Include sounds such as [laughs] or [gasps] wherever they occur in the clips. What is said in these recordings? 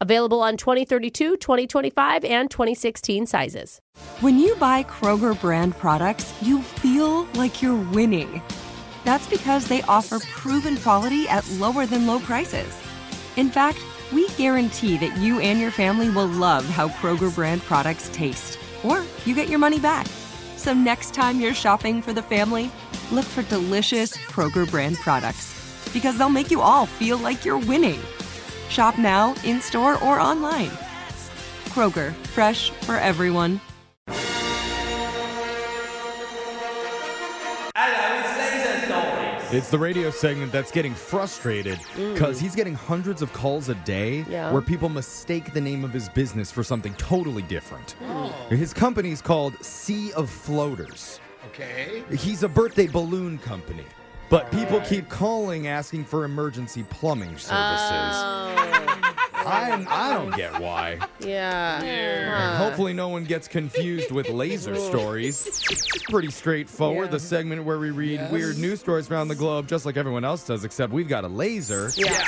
Available on 2032, 2025, and 2016 sizes. When you buy Kroger brand products, you feel like you're winning. That's because they offer proven quality at lower than low prices. In fact, we guarantee that you and your family will love how Kroger brand products taste, or you get your money back. So next time you're shopping for the family, look for delicious Kroger brand products because they'll make you all feel like you're winning. Shop now, in store, or online. Kroger, fresh for everyone. It's making noise. It's the radio segment that's getting frustrated mm. because he's getting hundreds of calls a day Yeah. where people mistake the name of his business for something totally different. Mm. His company's called Sea of Floaters. Okay. He's a birthday balloon company. But people keep calling asking for emergency plumbing services. Oh. I, [laughs] I don't get why. Yeah. And hopefully, no one gets confused with laser stories. It's pretty straightforward. The segment where we read weird news stories around the globe, just like everyone else does, except we've got a laser. Yeah.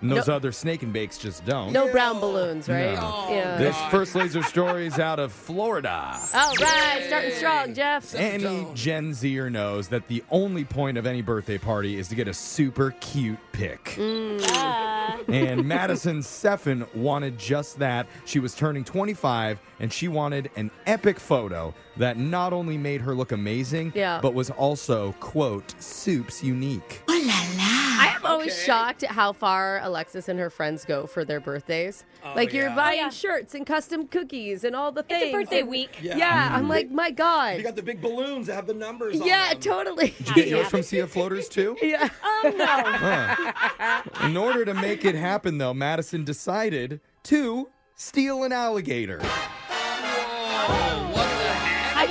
And those other snake and bakes just don't. No brown balloons, right? No. Oh, yeah. This first laser story is out of Florida. All right, starting strong, Jeff. Any Gen Zer knows that the only point of any birthday party is to get a super cute pic. Mm. And Madison Seffen wanted just that. She was turning 25 and she wanted an epic photo that not only made her look amazing, Yeah. but was also, quote, soups unique. Oh, I am always shocked at how far Alexis and her friends go for their birthdays. Oh, like you're yeah. buying Oh, yeah. shirts and custom cookies and all the things. It's a birthday and- week. Yeah, Yeah. I'm mm-hmm. like, my God. You got the big balloons that have the numbers on them. yeah, totally. Did you get yours from Sea of Floaters too? [laughs] yeah. Oh no. Huh. In order to make it happen, though, Madison decided to steal an alligator.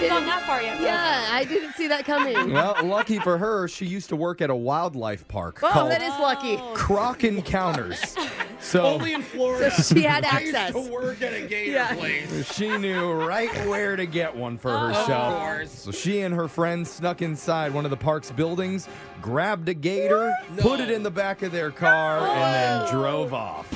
I haven't gone that far yet. Yeah, I didn't see that coming. [laughs] Well, lucky for her, she used to work at a wildlife park Oh, called that is lucky. Oh. Croc Encounters. [laughs] So Only in Florida. So she had [laughs] I used access. to work at a gator Yeah. place. she knew right where to get one for oh. herself. course. So she and her friends snuck inside one of the park's buildings, grabbed a gator, put it in the back of their car, and then drove off.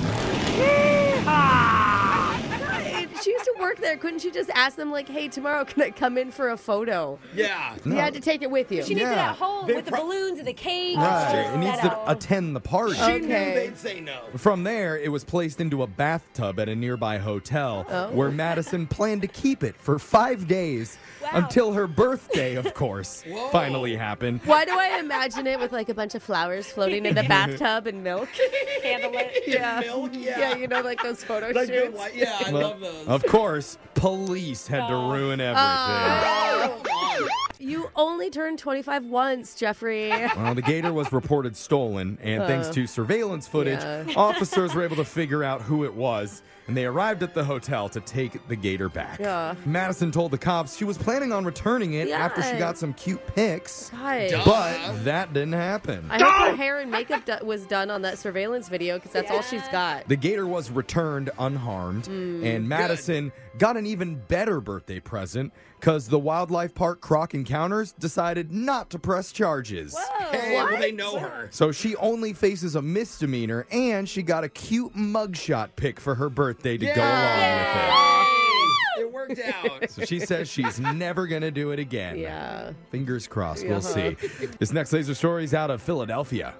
She work there. Couldn't she just ask them, like, hey, tomorrow, can I come in for a photo? Yeah. You had to take it with you. She needs it Yeah. at home They with the pro- balloons and the cake. Right. She's It needs set to attend the party. She Okay. knew they'd say no. From there, it was placed into a bathtub at a nearby hotel Oh. where Madison planned to keep it for five days Wow. until her birthday, of course, [laughs] finally happened. Why do I imagine it with like a bunch of flowers floating in the [laughs] bathtub and milk? Handle it. Yeah. Milk, yeah. Yeah, you know, like those photo Like good shoots. white- yeah, I Well, love those. Of course, police had to ruin oh. everything. You only turned 25 once, Jeffrey. [laughs] Well, the gator was reported stolen, and thanks to surveillance footage, yeah. [laughs] officers were able to figure out who it was, and they arrived at the hotel to take the gator back. Yeah. Madison told the cops she was planning on returning it after she got some cute pics, God. but that didn't happen. I hope her hair and makeup do- was done on that surveillance video because that's all she's got. The gator was returned unharmed, Mm. and Madison got an even better birthday present because the wildlife park Croc Encounters decided not to press charges. Hey, well, they know her. So she only faces a misdemeanor and she got a cute mugshot pic for her birthday to go along with it. It worked out. So she says she's never going to do it again. Yeah. Fingers crossed. We'll see. This next laser story is out of Philadelphia.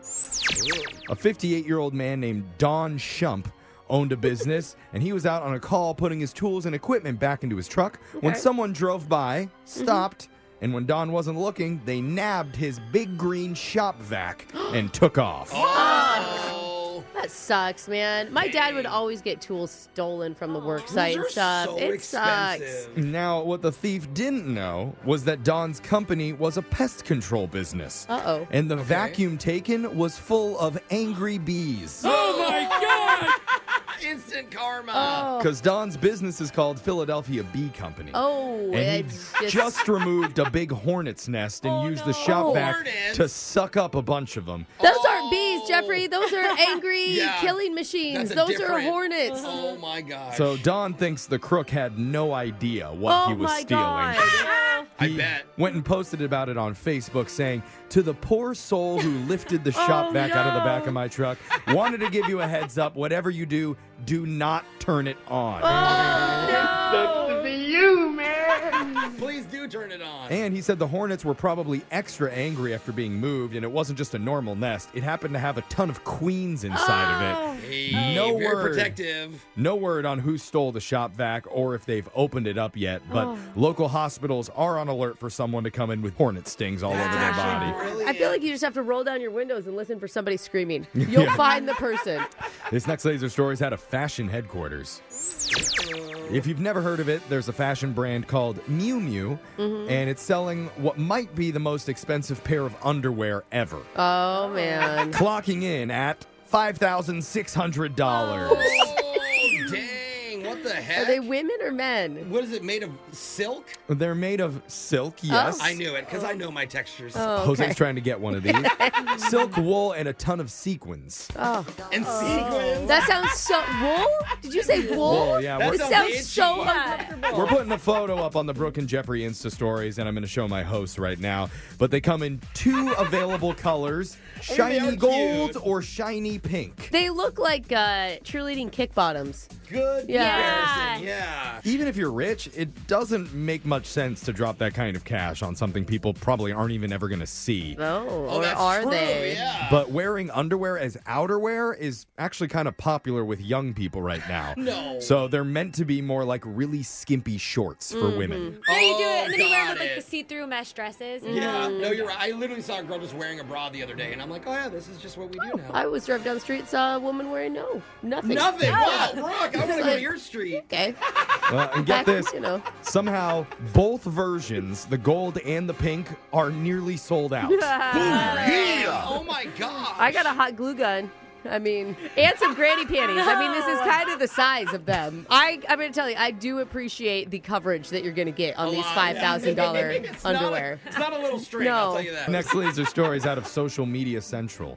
A 58 year old man named Don Shump owned a business and he was out on a call putting his tools and equipment back into his truck when Okay. someone drove by, stopped, and when Don wasn't looking, they nabbed his big green shop vac [gasps] and took off. Oh, That sucks, man. My dad would always get tools stolen from the work site and stuff. so it sucks. Now, what the thief didn't know was that Don's company was a pest control business. Uh oh. And the vacuum taken was full of angry bees. Instant karma. Oh. Because Don's business is called Philadelphia Bee Company. Oh, and it's he just, just removed a big hornet's nest and oh, used the shop Oh. vac Hornets? to suck up a bunch of them. Those aren't bees, Jeffrey. Those are [laughs] angry Yeah. killing machines. That's a Those are hornets. Oh my god. So Don thinks the crook had no idea what oh he was my stealing. god. I bet. Went and posted about it on Facebook saying, To the poor soul who lifted the [laughs] oh, shop Oh, vac out of the back of my truck, wanted to give you a heads up. Whatever you do, do not turn it on. Oh, Please do turn it on. And he said the hornets were probably extra angry after being moved, and it wasn't just a normal nest. It happened to have a ton of queens inside of it. Oh. Hey, No very word. protective. No word on who stole the shop vac or if they've opened it up yet, but local hospitals are on alert for someone to come in with hornet stings all over their body. really I feel like you just have to roll down your windows and listen for somebody screaming. You'll [laughs] find the person. This next laser story is out of fashion headquarters. If you've never heard of it, there's a fashion brand called Miu Miu, mm-hmm. and it's selling what might be the most expensive pair of underwear ever, Oh man. clocking in at $5,600. Oh, dang. What the heck? Are they women or men? what is it made of? Silk? They're made of silk, yes. I knew it because I know my textures. Oh, Jose's trying to get one of these. [laughs] silk, wool, and a ton of sequins. Oh, and sequins. that sounds so. Wool? Did you say wool? Wool, yeah. That We're, sounds sounds itchy. so Yeah. uncomfortable. we're putting a photo up on the Brooke and Jeffrey Insta stories, and I'm going to show my hosts right now. But they come in two [laughs] available colors they shiny gold cute. or shiny pink. They look like uh, cheerleading kick bottoms. Good Yeah. comparison. Yeah. Even if you're rich, it doesn't make much sense to drop that kind of cash on something people probably aren't even ever going to see. Oh, Oh, or that's are true. they? Yeah. But wearing underwear as outerwear is actually kind of popular with young people right now. No. So they're meant to be more like really skimpy shorts for Mm-hmm. women. Yeah, you do it, and then you wear got with like the see-through mesh dresses. and- Yeah, no, you're right. I literally saw a girl just wearing a bra the other day, and I'm like, oh yeah, this is just what we do now. I was driving down the street, saw a woman wearing no, nothing. Nothing. Wow, Brooke, I want to go to your street. Okay. Well, [laughs] uh, and get Back, this you know. somehow both versions, the gold and the pink, are nearly sold out. [laughs] Yeah. Oh my god. I got a hot glue gun. I mean, and some granny panties. I mean, this is kind of the size of them. I, I'm going to tell you, I do appreciate the coverage that you're going to get on A these lot, five thousand dollar yeah. [laughs] It's not a- underwear. it's not a little string, I'll No. tell you that. Next laser story is out of Social Media Central.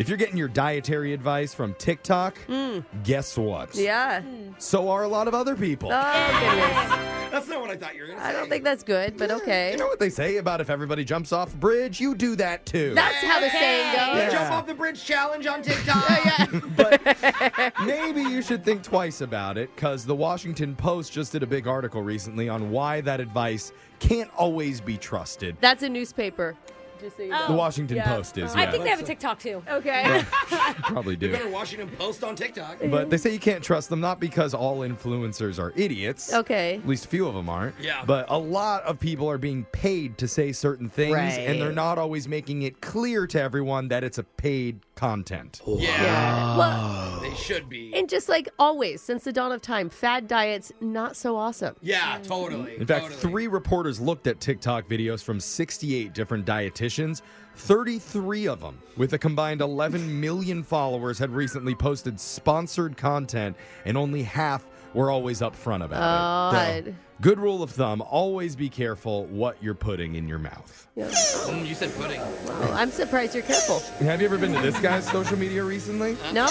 If you're getting your dietary advice from TikTok, mm. guess what? Yeah. So are a lot of other people. Oh goodness. That's not what I thought you were going to say. I don't think that's good, but okay. You know what they say about if everybody jumps off a bridge, you do that too. That's how the saying goes. Yeah. Jump off the bridge challenge on TikTok. yeah, [laughs] But [laughs] maybe you should think twice about it because the Washington Post just did a big article recently on why that advice can't always be trusted. That's a newspaper. Just so you know. The Washington Yeah. Post is, I yeah. think they have a TikTok too. Okay. [laughs] probably do. Better Washington Post on TikTok. But they say you can't trust them, not because all influencers are idiots. Okay. At least a few of them aren't. Yeah. But a lot of people are being paid to say certain things, and they're not always making it clear to everyone that it's a paid content. Yeah. Yeah. Well, They should be. and just like always, since the dawn of time, fad diets not so awesome. yeah, totally. In fact, totally. three reporters looked at TikTok videos from 68 different dietitians. 33 of them, with a combined 11 million followers, had recently posted sponsored content, and only half were always upfront about it. God. Good rule of thumb always be careful what you're putting in your mouth. Mm, you said pudding. Well, I'm surprised you're careful. Have you ever been to this guy's social media recently? No.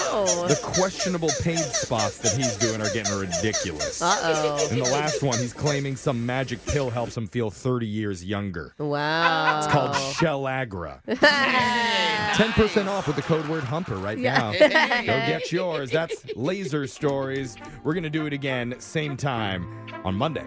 The questionable paid spots that he's doing are getting ridiculous. Uh oh. In the last one, he's claiming some magic pill helps him feel 30 years younger. Wow. It's called Shellagra. 10% [laughs] off with the code word humper right now. Go get yours. That's Laser Stories. We're going to do it again, same time on Monday.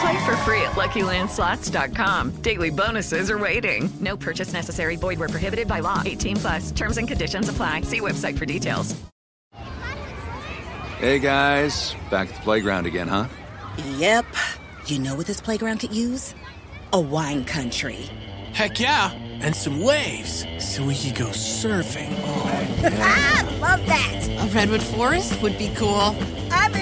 Play for free at LuckyLandSlots.com. Daily bonuses are waiting. No purchase necessary. Void were prohibited by law. 18 plus. Terms and conditions apply. See website for details. Hey guys, back at the playground again, huh? Yep. You know what this playground could use? A wine country. Heck yeah, and some waves so we could go surfing. oh [laughs] ah, love that. A redwood forest would be cool. I'm in.